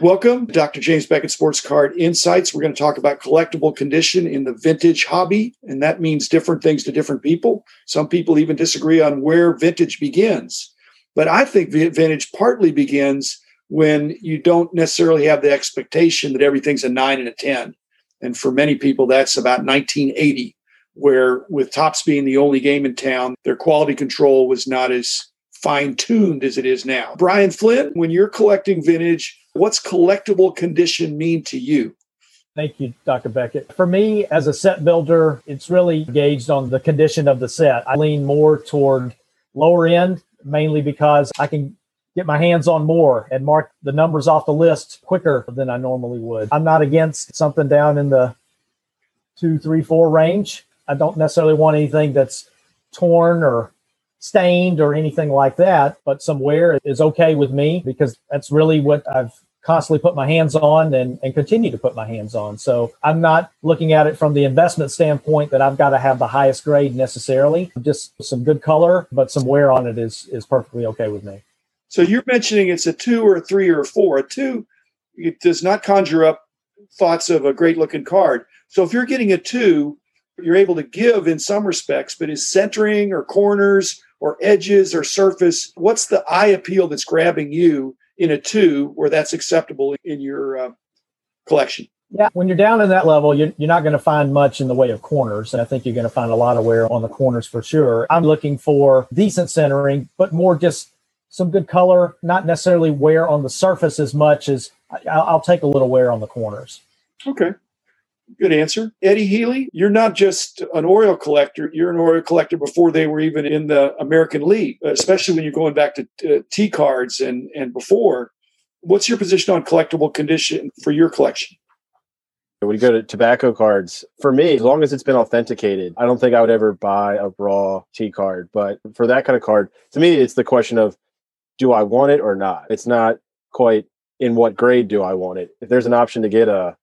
Welcome, Dr. James Beckett Sports Card Insights. We're going to talk about collectible condition in the vintage hobby, and that means different things to different people. Some people even disagree on where vintage begins. But I think vintage partly begins when you don't necessarily have the expectation that everything's a nine and a 10. And for many people, that's about 1980, where with Topps being the only game in town, their quality control was not as fine tuned as it is now. Brian Flynn, when you're collecting vintage, what's collectible condition mean to you? Thank you, Dr. Beckett. For me, as a set builder, it's really gauged on the condition of the set. I lean more toward lower end, mainly because I can get my hands on more and mark the numbers off the list quicker than I normally would. I'm not against something down in the two, three, four range. I don't necessarily want anything that's torn or stained or anything like that, but some wear is okay with me because that's really what I've constantly put my hands on and, and continue to put my hands on. So I'm not looking at it from the investment standpoint that I've got to have the highest grade necessarily. Just some good color, but some wear on it is is perfectly okay with me. So you're mentioning it's a two or a three or a four. A two it does not conjure up thoughts of a great looking card. So if you're getting a two, you're able to give in some respects, but is centering or corners or edges or surface, what's the eye appeal that's grabbing you in a two where that's acceptable in your uh, collection? Yeah, when you're down in that level, you're, you're not going to find much in the way of corners. And I think you're going to find a lot of wear on the corners for sure. I'm looking for decent centering, but more just some good color, not necessarily wear on the surface as much as I'll, I'll take a little wear on the corners. Okay. Good answer. Eddie Healy, you're not just an Oriole collector, you're an Oriole collector before they were even in the American League, especially when you're going back to uh, T cards and, and before. What's your position on collectible condition for your collection? When you go to tobacco cards, for me, as long as it's been authenticated, I don't think I would ever buy a raw T card. But for that kind of card, to me, it's the question of do I want it or not? It's not quite in what grade do I want it. If there's an option to get a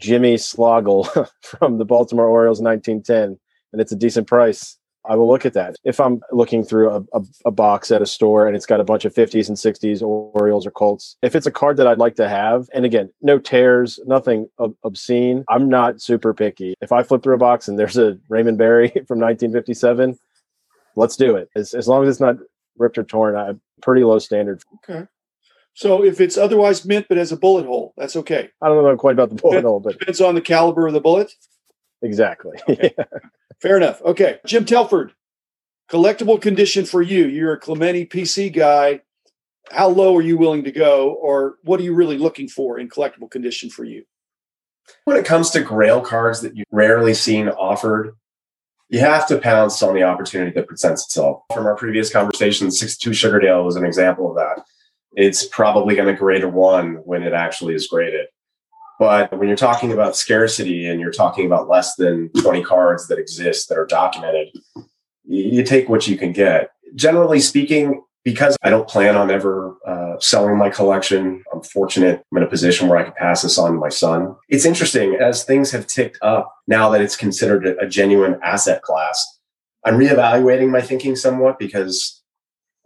Jimmy Slagle from the Baltimore Orioles 1910 and it's a decent price, I will look at that. If I'm looking through a, a, a, box at a store and it's got a bunch of 50s and 60s Orioles or Colts, if it's a card that I'd like to have, and again, no tears, nothing ob- obscene, I'm not super picky. If I flip through a box and there's a Raymond Berry from 1957, let's do it. As, as long as it's not ripped or torn, I'm pretty low standard. Okay. So if it's otherwise mint but has a bullet hole, that's okay. I don't know quite about the bullet Depends, hole, but it depends on the caliber of the bullet. Exactly. Okay. Fair enough. Okay, Jim Telford, collectible condition for you. You're a Clemente PC guy. How low are you willing to go, or what are you really looking for in collectible condition for you? When it comes to Grail cards that you've rarely seen offered, you have to pounce on the opportunity that presents itself. From our previous conversation, 62 Sugardale was an example of that it's probably going to grade a one when it actually is graded. But when you're talking about scarcity and you're talking about less than 20 cards that exist that are documented, you take what you can get. Generally speaking, because I don't plan on ever uh, selling my collection, I'm fortunate I'm in a position where I can pass this on to my son. It's interesting as things have ticked up now that it's considered a genuine asset class. I'm reevaluating my thinking somewhat because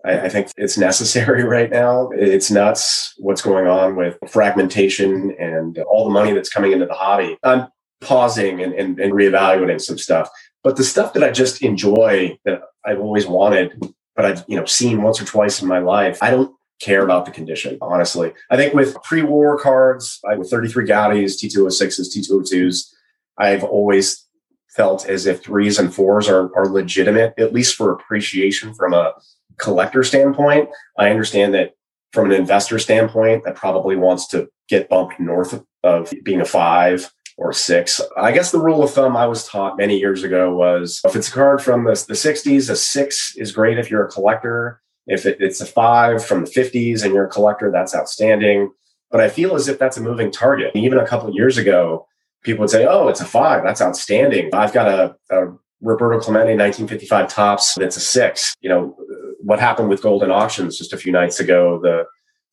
I, I think it's necessary right now. It's nuts what's going on with fragmentation and all the money that's coming into the hobby. I'm pausing and, and, and reevaluating some stuff. But the stuff that I just enjoy that I've always wanted, but I've you know seen once or twice in my life, I don't care about the condition, honestly. I think with pre-war cards, I with 33 Goudeys, T206s, T202s, I've always felt as if threes and fours are, are legitimate, at least for appreciation from a collector standpoint, I understand that from an investor standpoint, that probably wants to get bumped north of being a five or six. I guess the rule of thumb I was taught many years ago was if it's a card from the, the 60s, a six is great if you're a collector. If it, it's a five from the 50s and you're a collector, that's outstanding. But I feel as if that's a moving target. Even a couple years ago, people would say, oh, it's a five. That's outstanding. I've got a, a Roberto Clemente 1955 Topps that's a six. You know, what happened with Goldin Auctions just a few nights ago, the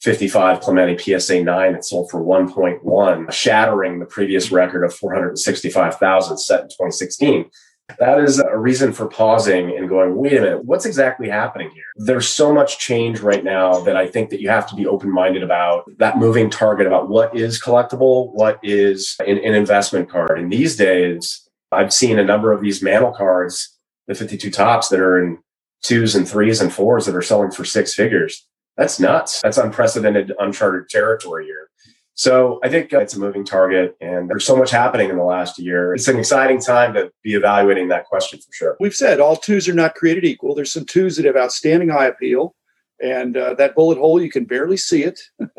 55 Clemente PSA 9 it sold for 1.1, shattering the previous record of 465,000 set in 2016. That is a reason for pausing and going, wait a minute, what's exactly happening here? There's so much change right now that I think that you have to be open minded about that moving target about what is collectible, what is an, an investment card. And these days, I've seen a number of these mantle cards, the 52 Topps that are in twos and threes and fours that are selling for six figures. That's nuts. That's unprecedented, uncharted territory here. So I think it's a moving target, and there's so much happening in the last year. It's an exciting time to be evaluating that question for sure. We've said all twos are not created equal. There's some twos that have outstanding eye appeal, and uh, that bullet hole you can barely see it.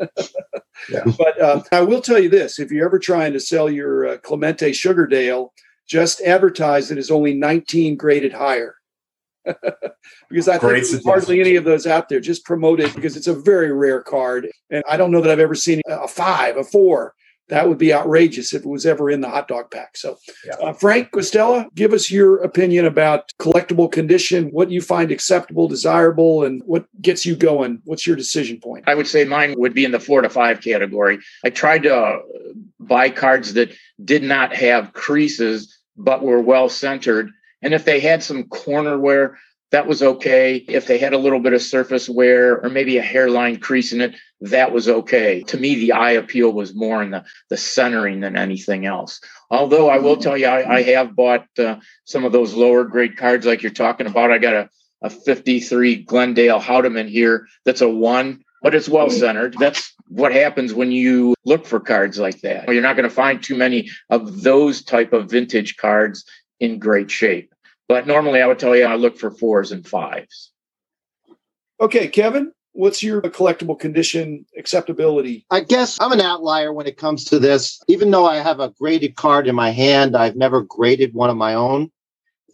yeah. But uh, I will tell you this: if you're ever trying to sell your uh, Clemente Sugardale, just advertise it as only 19 graded higher. because I Great think there's hardly any of those out there. Just promote it because it's a very rare card. And I don't know that I've ever seen a five, a four. That would be outrageous if it was ever in the hot dog pack. So, yeah. uh, Frank Costella, give us your opinion about collectible condition, what you find acceptable, desirable, and what gets you going. What's your decision point? I would say mine would be in the four to five category. I tried to uh, buy cards that did not have creases but were well centered and if they had some corner wear, that was okay. If they had a little bit of surface wear or maybe a hairline crease in it, that was okay. To me, the eye appeal was more in the, the centering than anything else. Although I will tell you, I, I have bought uh, some of those lower grade cards like you're talking about. I got a, a 53 Glendale Houtteman here that's a one, but it's well centered. That's what happens when you look for cards like that. You're not going to find too many of those type of vintage cards in great shape. But normally I would tell you I look for fours and fives. Okay, Kevin, what's your collectible condition acceptability? I guess I'm an outlier when it comes to this. Even though I have a graded card in my hand, I've never graded one of my own.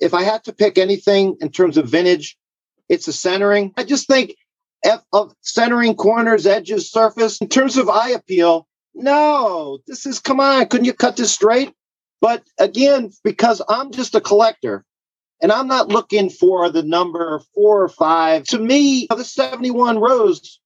If I had to pick anything in terms of vintage, it's a centering. I just think F of centering corners, edges, surface. In terms of eye appeal, no, this is come on, couldn't you cut this straight? But again, because I'm just a collector, and I'm not looking for the number four or five. To me, the 71 Rose,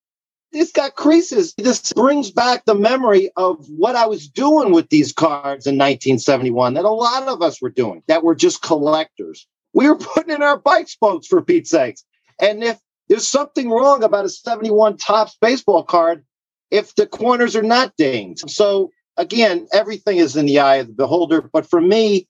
it's got creases. This brings back the memory of what I was doing with these cards in 1971 that a lot of us were doing, that were just collectors. We were putting in our bike spokes for Pete's sakes. And if there's something wrong about a 71 Topps baseball card, if the corners are not dinged. So again, everything is in the eye of the beholder. But for me,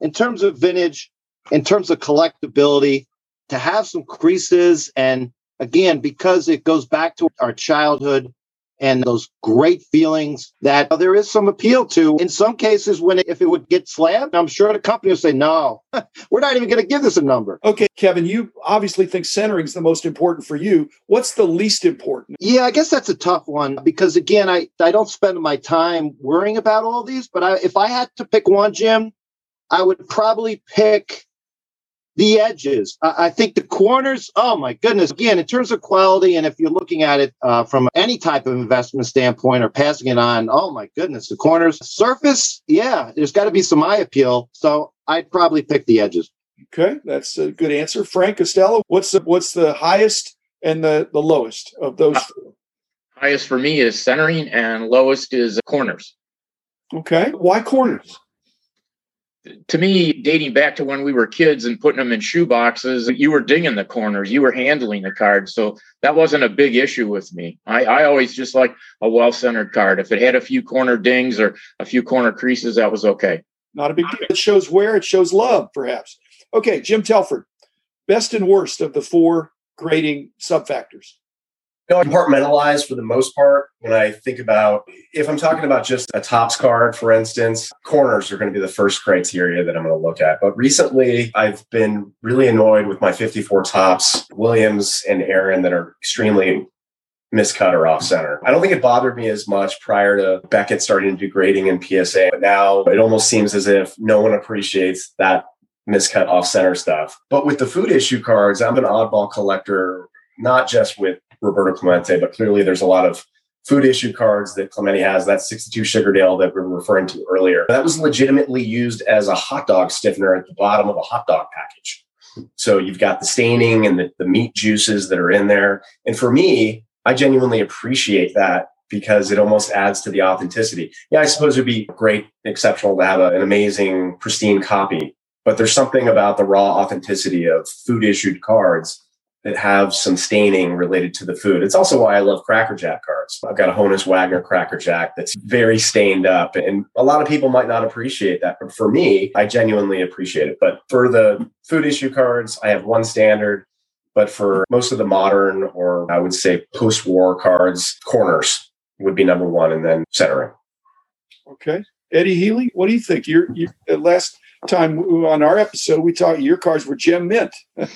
in terms of vintage, in terms of collectability, to have some creases and again, because it goes back to our childhood and those great feelings that there is some appeal to. In some cases, when it, if it would get slammed, I'm sure the company would say, "No, we're not even going to give this a number." Okay, Kevin, you obviously think centering is the most important for you. What's the least important? Yeah, I guess that's a tough one because again, I I don't spend my time worrying about all these, but I, if I had to pick one, Jim, I would probably pick the edges. I, think the corners, oh my goodness. Again, in terms of quality, and if you're looking at it uh, from any type of investment standpoint or passing it on, oh my goodness, the corners. Surface, yeah, there's got to be some eye appeal. So I'd probably pick the edges. Okay, that's a good answer. Frank Costello, what's the, what's the highest and the, the lowest of those? Uh, highest for me is centering, and lowest is corners. Okay, why corners? To me, dating back to when we were kids and putting them in shoe boxes, you were dinging the corners, you were handling the card. So that wasn't a big issue with me. I, I always just like a well centered card. If it had a few corner dings or a few corner creases, that was okay. Not a big deal. It shows where it shows love, perhaps. Okay, Jim Telford, best and worst of the four grading sub factors. Know, I compartmentalize for the most part when I think about if I'm talking about just a Topps card, for instance, corners are going to be the first criteria that I'm going to look at. But recently, I've been really annoyed with my 54 Topps, Williams and Aaron that are extremely miscut or off center. I don't think it bothered me as much prior to Beckett starting to do grading in PSA, but now it almost seems as if no one appreciates that miscut off center stuff. But with the food issue cards, I'm an oddball collector, not just with Roberto Clemente, but clearly there's a lot of food issue cards that Clemente has. That 62 Sugardale that we were referring to earlier. That was legitimately used as a hot dog stiffener at the bottom of a hot dog package. So you've got the staining and the, the meat juices that are in there. And for me, I genuinely appreciate that because it almost adds to the authenticity. Yeah, I suppose it'd be great, exceptional to have a, an amazing, pristine copy But there's something about the raw authenticity of food issued cards that have some staining related to the food. It's also why I love Cracker Jack cards. I've got a Honus Wagner Cracker Jack that's very stained up, and a lot of people might not appreciate that. But for me, I genuinely appreciate it. But for the food issue cards, I have one standard. But for most of the modern, or I would say post war cards, corners would be number one, and then centering. Okay. Eddie Healy, what do you think? You're, you last time on our episode, we talked your cards were gem mint.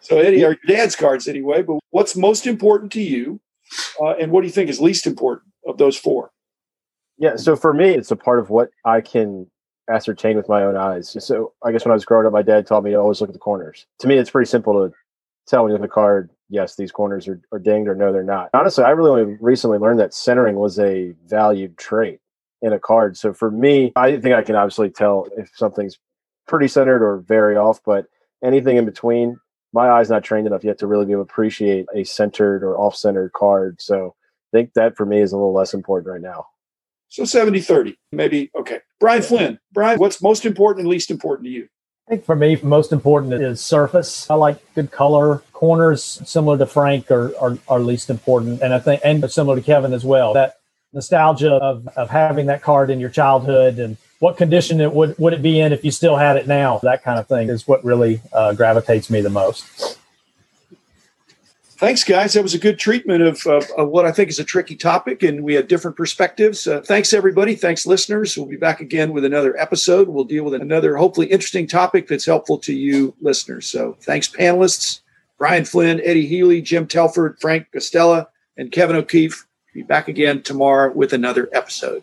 so Eddie, our dad's cards anyway. But what's most important to you, uh, and what do you think is least important of those four? Yeah, so for me, it's a part of what I can ascertain with my own eyes. So I guess when I was growing up, my dad taught me to always look at the corners. To me, it's pretty simple to tell when you look at the card, yes, these corners are, are dinged or no, they're not. Honestly, I really only recently learned that centering was a valued trait in a card. So for me, I think I can obviously tell if something's pretty centered or very off, but anything in between, my eye's not trained enough yet to really be able to appreciate a centered or off centered card. So I think that for me is a little less important right now. So 70 30, maybe. Okay. Brian Flynn, Brian, what's most important and least important to you? I think for me, most important is surface. I like good color. Corners, similar to Frank, are, are, are least important. And I think, and similar to Kevin as well, that nostalgia of, of having that card in your childhood and what condition it would, would it be in if you still had it now? That kind of thing is what really uh, gravitates me the most. Thanks guys. That was a good treatment of, of, of, what i think is a tricky topic and we had different perspectives. Uh, thanks everybody. Thanks listeners. We'll be back again with another episode. We'll deal with another hopefully interesting topic that's helpful to you listeners. So thanks panelists. Brian flynn eddie healy jim telford frank costella and kevin o'keefe be back again tomorrow with another episode.